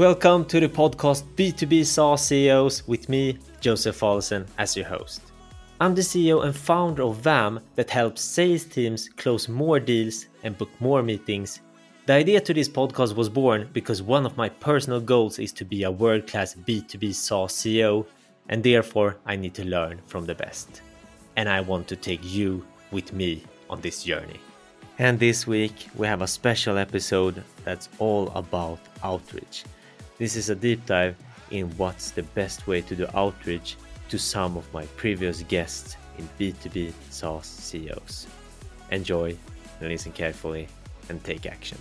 Welcome to the podcast B2B SaaS CEOs with me, Joseph Fallesen, as your host. I'm the CEO and founder of Vaam that helps sales teams close more deals and book more meetings. The idea to this podcast was born because one of my personal goals is to be a world class B2B SaaS CEO, and therefore I need to learn from the best. And I want to take you with me on this journey. And this week we have a special episode that's all about outreach. This is a deep dive in what's the best way to do outreach to some of my previous guests in B2B SaaS CEOs. Enjoy, listen carefully, and take action.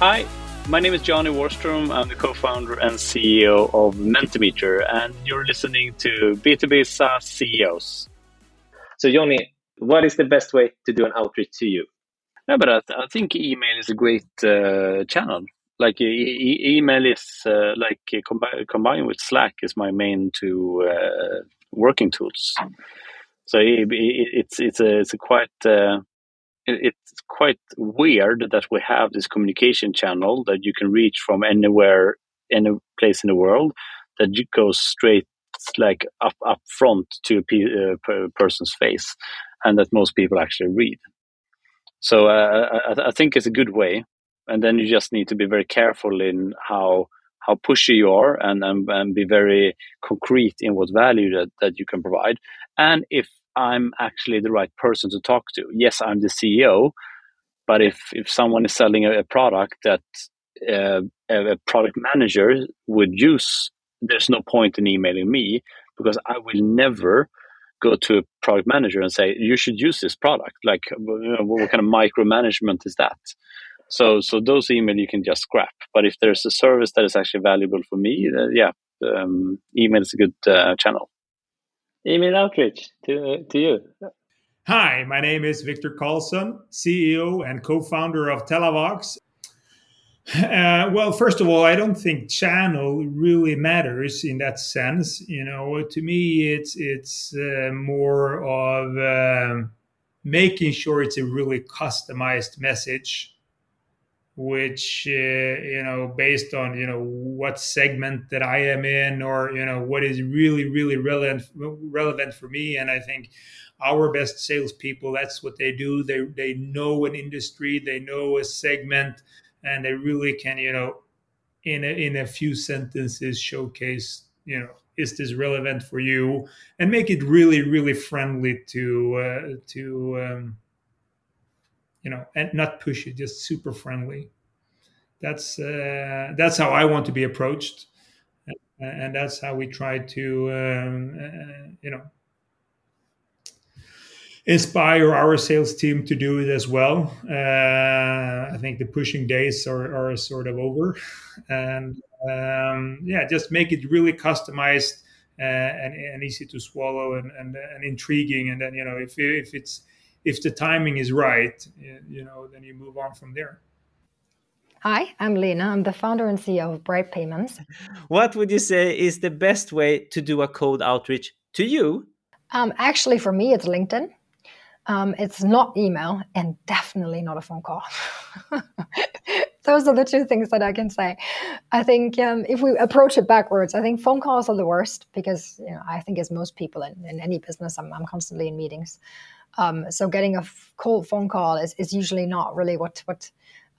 Hi, my name is Johnny Warström. I'm the co-founder and CEO of Mentimeter, and you're listening to B2B SaaS CEOs. So, Johnny, what is the best way to do an outreach to you? Yeah, but I, th- I think email is a great uh, channel. Like e- e- email is uh, like combi- combined with Slack is my main two uh, working tools. So it, it, it's it's a it's a quite uh, it's quite weird that we have this communication channel that you can reach from anywhere, any place in the world, that goes straight like up up front to a uh, person's face, and that most people actually read. So uh, I, I, think it's a good way, and then you just need to be very careful in how how pushy you are, and and, and be very concrete in what value that, that you can provide. And if I'm actually the right person to talk to. Yes, I'm the CEO, but if if someone is selling a, a product that uh, a product manager would use, there's no point in emailing me because I will never go to a product manager and say you should use this product. Like, what kind of micromanagement is that? So, so those email you can just scrap. But if there's a service that is actually valuable for me, uh, yeah, um, email is a good uh, channel email outreach to, to you. Hi, my name is Viktor Karlsson, CEO and co founder of Telavox. Uh, well, first of all, I don't think channel really matters in that sense. You know, to me, it's it's uh, more of uh, making sure it's a really customized message which uh, you know based on you know what segment that i am in or you know what is really really relevant relevant for me. And i think our best salespeople that's what they do. They they know an industry they know a segment and they really can you know in a, in a few sentences showcase you know is this relevant for you? And make it really really friendly to uh, to um, you know, and not pushy, just super friendly. That's uh, that's how I want to be approached, and that's how we try to, um, uh, you know, inspire our sales team to do it as well. Uh, I think the pushing days are, are sort of over, and um, yeah, just make it really customized uh, and, and, easy to swallow and, and, and intriguing. And then you know, if if it's if the timing is right, you know, then you move on from there. Hi, I'm Lena. I'm the founder and CEO of Brite Payments. What would you say is the best way to do a cold outreach to you? Um, actually, for me, it's LinkedIn. Um, it's not email and definitely not a phone call. Those are the two things that I can say. I think um, if we approach it backwards, I think phone calls are the worst because you know I think as most people in, in any business, I'm, I'm constantly in meetings. Um, so getting a cold phone call is, is usually not really what what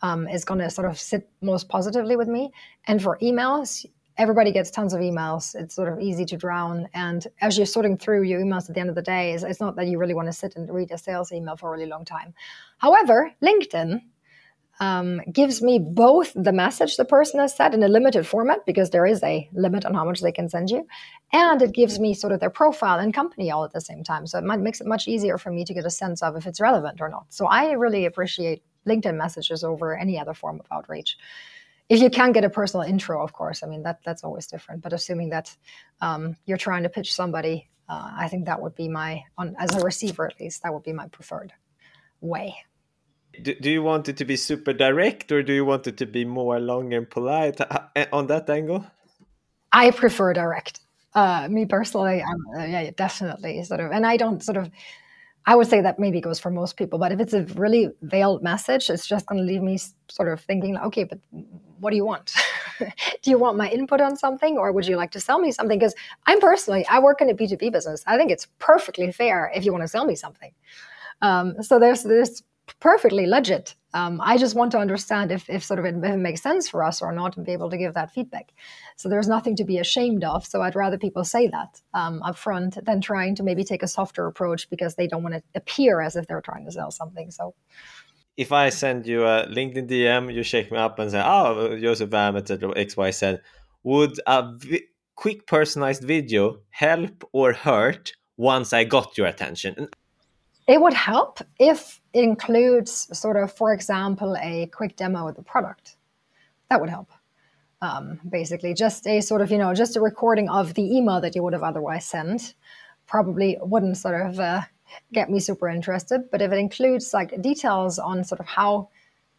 um, is going to sort of sit most positively with me. And for emails, everybody gets tons of emails. It's sort of easy to drown. And as you're sorting through your emails at the end of the day, it's, it's not that you really want to sit and read a sales email for a really long time. However, LinkedIn um, gives me both the message the person has said in a limited format because there is a limit on how much they can send you, and it gives me sort of their profile and company all at the same time. So it might, makes it much easier for me to get a sense of if it's relevant or not. So I really appreciate LinkedIn messages over any other form of outreach. If you can get a personal intro, of course, I mean that that's always different. But assuming that um, you're trying to pitch somebody, uh, I think that would be my, on, as a receiver at least, that would be my preferred way. Do, do you want it to be super direct or do you want it to be more long and polite uh, uh, on that angle? I prefer direct. Uh, me personally, I'm, uh, yeah, definitely sort of, and I don't sort of. I would say that maybe goes for most people, but if it's a really veiled message, it's just going to leave me sort of thinking, okay, but what do you want? do you want my input on something, or would you like to sell me something? Because I'm personally, I work in a B two B business. I think it's perfectly fair if you want to sell me something. Um, so there's there's perfectly legit. Um, I just want to understand if, if sort of it, if it makes sense for us or not and be able to give that feedback. So there's nothing to be ashamed of. So I'd rather people say that um, up front than trying to maybe take a softer approach because they don't want to appear as if they're trying to sell something. So if I send you a LinkedIn DM, you shake me up and say, "Oh, Joseph Vaam, etc." X, Y, Z. Would a vi- quick personalized video help or hurt once I got your attention? It would help if it includes sort of, for example, a quick demo of the product. That would help. Um, basically, just a sort of, you know, just a recording of the email that you would have otherwise sent probably wouldn't sort of uh, get me super interested. But if it includes like details on sort of how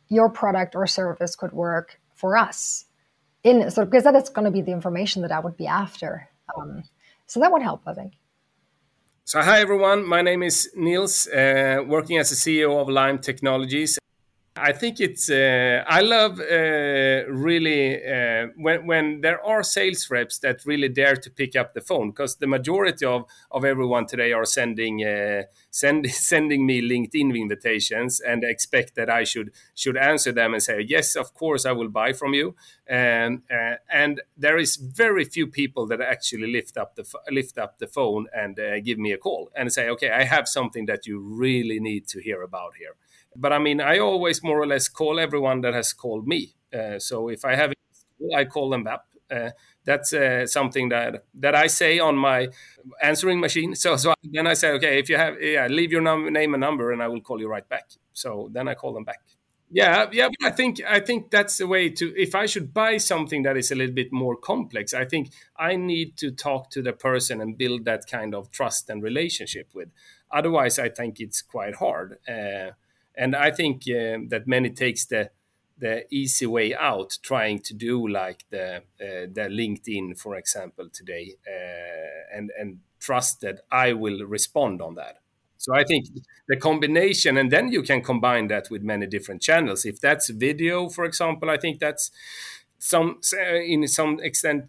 your product or service could work for us, in sort of because that is going to be the information that I would be after. Um, so that would help, I think. So, hi everyone. My name is Nils, uh, working as a CEO of Lime Technologies. I think it's. Uh, I love uh, really uh, when when there are sales reps that really dare to pick up the phone because the majority of of everyone today are sending uh, send, sending me LinkedIn invitations and expect that I should should answer them and say yes, of course I will buy from you. And uh, and there is very few people that actually lift up the lift up the phone and uh, give me a call and say okay, I have something that you really need to hear about here. But I mean, I always more or less call everyone that has called me. Uh, so if I have, I call them back. Uh, that's uh, something that that I say on my answering machine. So so then I say, okay, if you have, yeah, leave your num- name and number, and I will call you right back. So then I call them back. Yeah, yeah. I think I think that's the way to. If I should buy something that is a little bit more complex, I think I need to talk to the person and build that kind of trust and relationship with. Otherwise, I think it's quite hard. Uh, and I think uh, that many takes the the easy way out, trying to do like the uh, the LinkedIn, for example, today, uh, and and trust that I will respond on that. So I think the combination, and then you can combine that with many different channels. If that's video, for example, I think that's some in some extent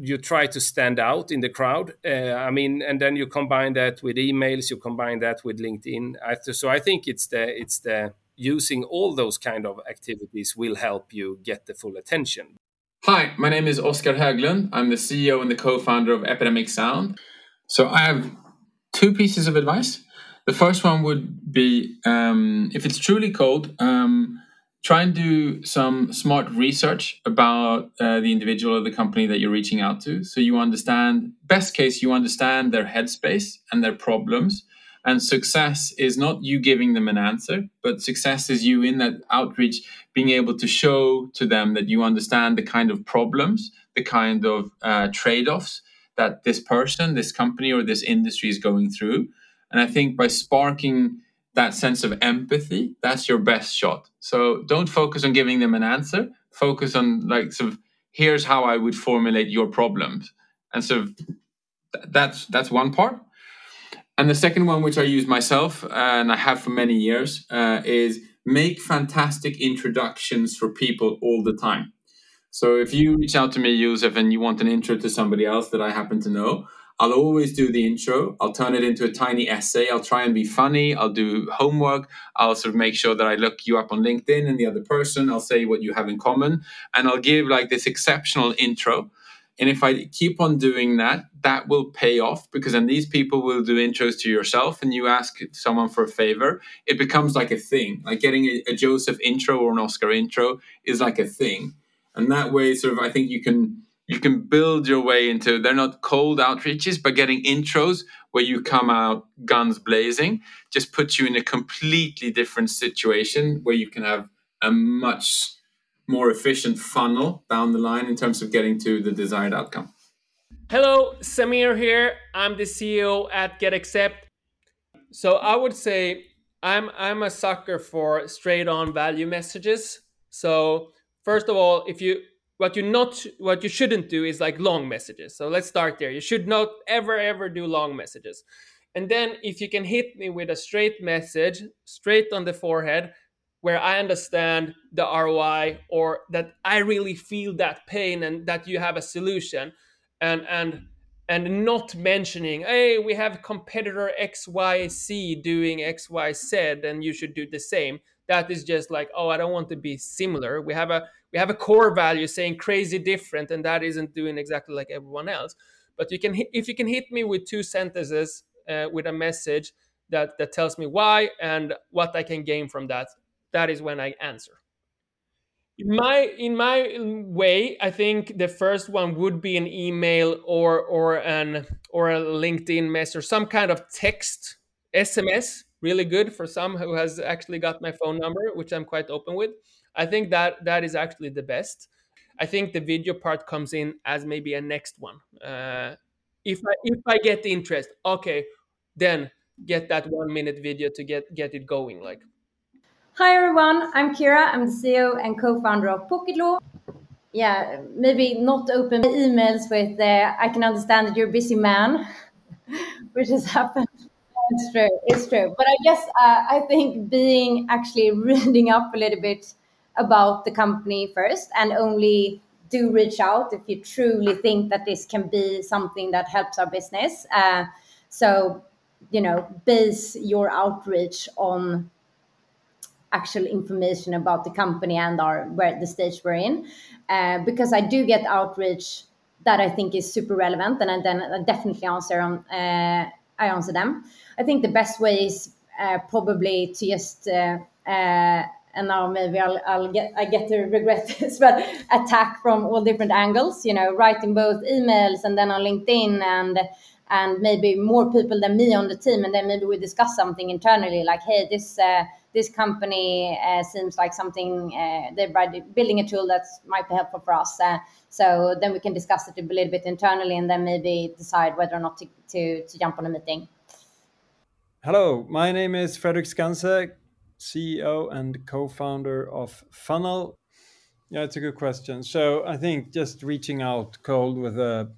you try to stand out in the crowd. Uh, I mean, and then you combine that with emails, you combine that with LinkedIn. So I think it's the it's the using all those kind of activities will help you get the full attention. Hi, my name is Oscar Höglund. I'm the CEO and the co-founder of Epidemic Sound. So I have two pieces of advice. The first one would be um, if it's truly cold. Um, try and do some smart research about uh, the individual or the company that you're reaching out to. So you understand best case you understand their headspace and their problems. And success is not you giving them an answer but success is you in that outreach being able to show to them that you understand the kind of problems the kind of uh, trade-offs that this person this company or this industry is going through. And i think by sparking that sense of empathy, that's your best shot. So don't focus on giving them an answer. Focus on like sort of here's how I would formulate your problems. And so that's that's one part. And the second one, which I use myself and I have for many years, uh, is make fantastic introductions for people all the time. So if you reach out to me, Joseph, and you want an intro to somebody else that I happen to know, I'll always do the intro. I'll turn it into a tiny essay. I'll try and be funny. I'll do homework. I'll sort of make sure that I look you up on LinkedIn and the other person. I'll say what you have in common. And I'll give like this exceptional intro. And if I keep on doing that, that will pay off because then these people will do intros to yourself and you ask someone for a favor. It becomes like a thing. Like getting a, a Joseph intro or an Oscar intro is like a thing. And that way, sort of, I think you can you can build your way into they're not cold outreaches but getting intros where you come out guns blazing just puts you in a completely different situation where you can have a much more efficient funnel down the line in terms of getting to the desired outcome. Hello samir here. I'm the ceo at GetAccept so i would say i'm i'm a sucker for straight on value messages. So first of all if you what you not what you shouldn't do is like long messages. So let's start there. You should not ever ever do long messages. And then if you can hit me with a straight message straight on the forehead where i understand the roi or that i really feel that pain and that you have a solution and and and not mentioning hey we have competitor xyz doing xyz and you should do the same. That is just like oh i don't want to be similar. We have a we have a core value saying crazy different and that isn't doing exactly like everyone else. But you can if you can hit me with two sentences uh, with a message that that tells me why and what i can gain from that that is when i answer. In my in my way i think the first one would be an email or or an or a linkedin message or some kind of text sms really good for some who has actually got my phone number which i'm quite open with I think that that is actually the best. I think the video part comes in as maybe a next one. Uh, if I if I get the interest, okay, then get that one minute video to get get it going. Like, hi everyone, I'm Kira. I'm the CEO and co-founder of Pocketlaw. Yeah, maybe not open emails with. Uh, I can understand that you're a busy man, which has happened. It's true. It's true. But I guess uh, I think being actually reading up a little bit about the company first and only do reach out if you truly think that this can be something that helps our business. Uh, so, you know, base your outreach on actual information about the company and our where the stage we're in, uh, because I do get outreach that I think is super relevant, and then I definitely answer on. Uh, I answer them. I think the best way is uh, probably to just uh, uh, and now maybe I'll, I'll get I get to regret this, but attack from all different angles. You know, writing both emails and then on LinkedIn and and maybe more people than me on the team, and then maybe we discuss something internally, like, hey, this uh, this company uh, seems like something uh, they're building a tool that might be helpful for us. Uh, so then we can discuss it a little bit internally, and then maybe decide whether or not to to, to jump on a meeting. Hello, my name is Fredrik Skantze, CEO and co-founder of Funnel? Yeah, it's a good question. So I think just reaching out cold with a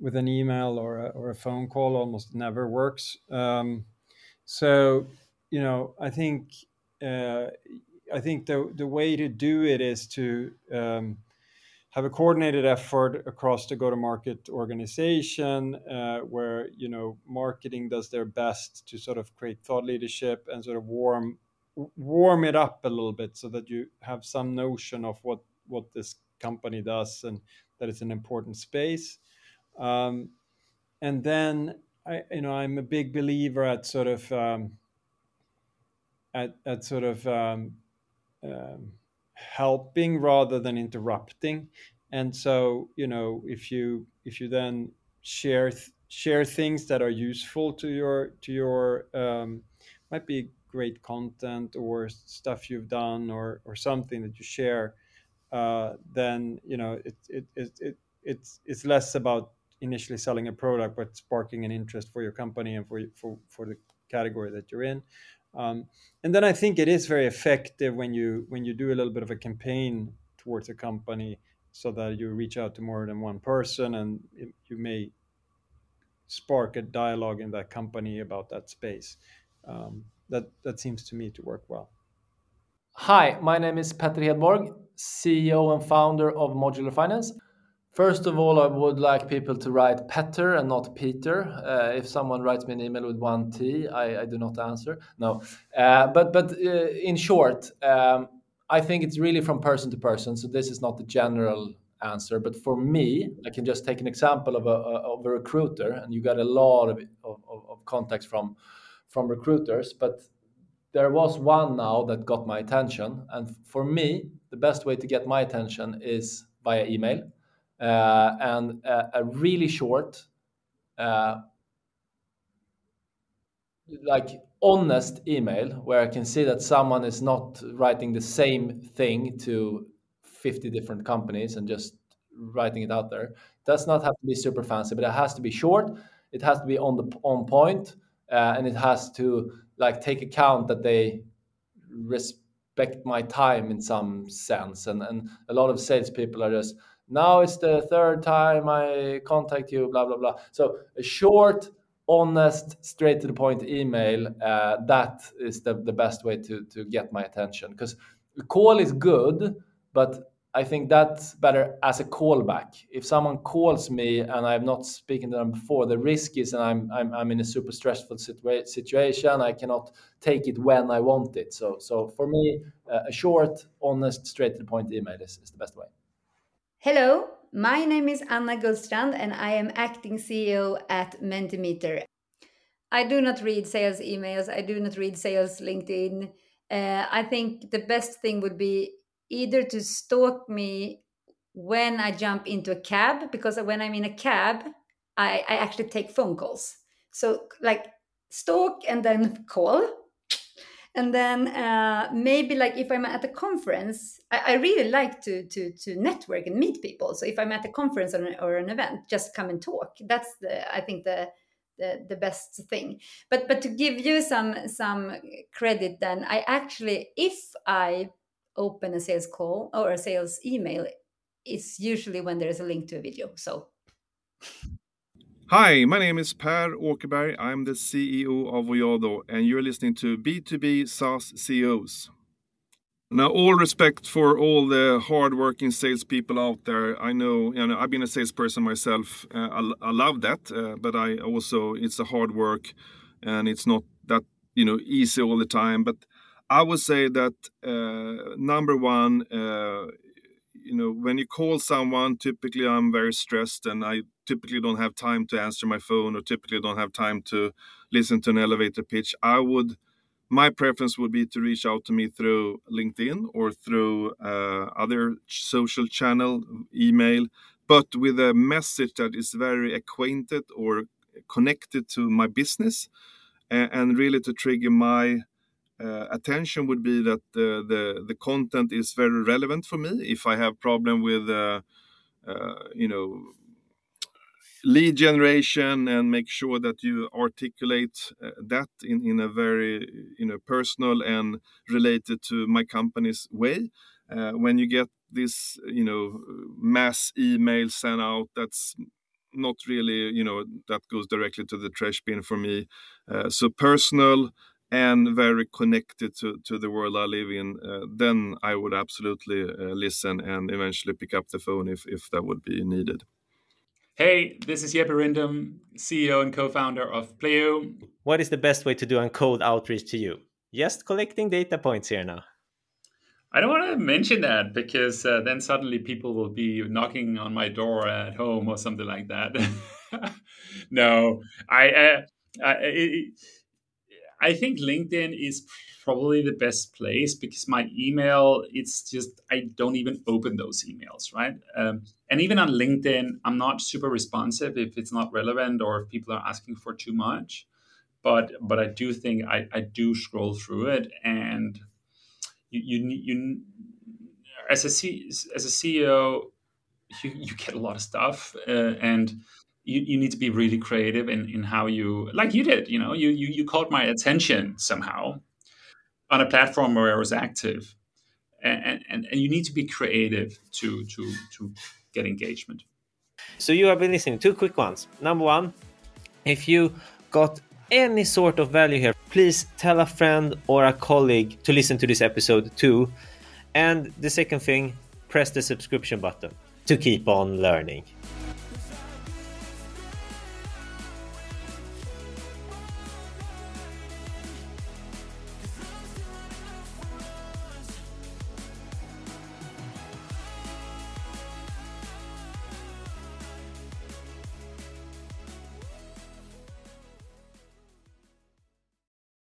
with an email or a, or a phone call almost never works. Um, so you know, I think uh, I think the the way to do it is to um, have a coordinated effort across the go-to-market organization, uh, where you know marketing does their best to sort of create thought leadership and sort of warm warm it up a little bit so that you have some notion of what what this company does and that it's an important space um, and then I, you know I'm a big believer at sort of um, at, at sort of um, um helping rather than interrupting. And so you know if you if you then share th- share things that are useful to your to your um, might be great content or stuff you've done or or something that you share, uh, then you know it, it, it, it it's it's less about initially selling a product, but sparking an interest for your company and for for for the category that you're in. Um, and then I think it is very effective when you when you do a little bit of a campaign towards a company, so that you reach out to more than one person, and you may spark a dialogue in that company about that space. Um, that that seems to me to work well. Hi, my name is Petter Hedborg, CEO and founder of Modular Finance. First of all, I would like people to write Petter and not Peter. Uh, if someone writes me an email with one T, I, I do not answer. No, uh, but but uh, in short, um, I think it's really from person to person. So this is not the general answer. But for me, I can just take an example of a, of a recruiter, and you got a lot of, of, of contacts from from recruiters, but there was one now that got my attention. And for me, the best way to get my attention is via email and a, a, really short, uh, like honest email where I can see that someone is not writing the same thing to 50 different companies and just writing it out there. It does not have to be super fancy, but it has to be short. It has to be on the on point uh, and it has to like take account that they respect my time in some sense. And and a lot of salespeople are just now it's the third time I contact you, blah blah blah. So a short, honest, straight to the point email uh, that is the, the best way to to get my attention because a call is good, but I think that's better as a callback. If someone calls me and I'm not speaking to them before, the risk is and I'm I'm, I'm in a super stressful situa- situation. I cannot take it when I want it. So so for me, uh, a short, honest, straight to the point email is, is the best way. Hello, my name is Anna Gullstrand and I am acting CEO at Mentimeter. I do not read sales emails. I do not read sales LinkedIn. Uh, I think the best thing would be either to stalk me when I jump into a cab, because when I'm in a cab, I, I actually take phone calls. So, like, stalk and then call. And then uh, maybe like if I'm at a conference, I, I, really like to to to network and meet people. So if I'm at a conference or an, or an event, just come and talk. That's the I think the the, the best thing. But but to give you some some credit, then I actually if I open a sales call or a sales email, it's usually when there is a link to a video. So. Hi, my name is Per Åkerberg. I'm the CEO of Voyado, and you're listening to B2B SaaS CEOs. Now, all respect for all the hardworking salespeople out there. I know, you know, I've been a salesperson myself. Uh, I, I, love that, uh, but I also it's a hard work, and it's not that you know easy all the time. But I would say that uh, number one, uh, you know, when you call someone, typically I'm very stressed and I typically don't have time to answer my phone or typically don't have time to listen to an elevator pitch. I would, my preference would be to reach out to me through LinkedIn or through uh, other social channel, email, but with a message that is very acquainted or connected to my business and, really to trigger my uh, attention would be that the, the, the content is very relevant for me. If I have problem with uh, uh, you know lead generation and make sure that you articulate uh, that in, in a very you know personal and related to my company's way uh, when you get this you know mass email sent out that's not really you know that goes directly to the trash bin for me uh, so personal and very connected to, to the world I live in, uh, then I would absolutely uh, listen and eventually pick up the phone if, if that would be needed. Hey, this is Jeppe Rindom, CEO and co-founder of Pleo. What is the best way to do on cold outreach to you? Just collecting data points here now. I don't want to mention that because uh, then suddenly people will be knocking on my door at home or something like that. no, I, uh, I it, I think LinkedIn is probably the best place because my email, it's just, I don't even open those emails, right? Um, and even on LinkedIn, I'm not super responsive if it's not relevant or if people are asking for too much. But, but I do think I, I do scroll through it and you, you, you as a, C, as a CEO, you, you get a lot of stuff uh, and you, you need to be really creative in, in how you like you did you know you, you you caught my attention somehow on a platform where i was active. And, and and you need to be creative to to to get engagement. So you have been listening two quick ones. Number one if you got any sort of value here please tell a friend or a colleague to listen to this episode too. And the second thing press the subscription button to keep on learning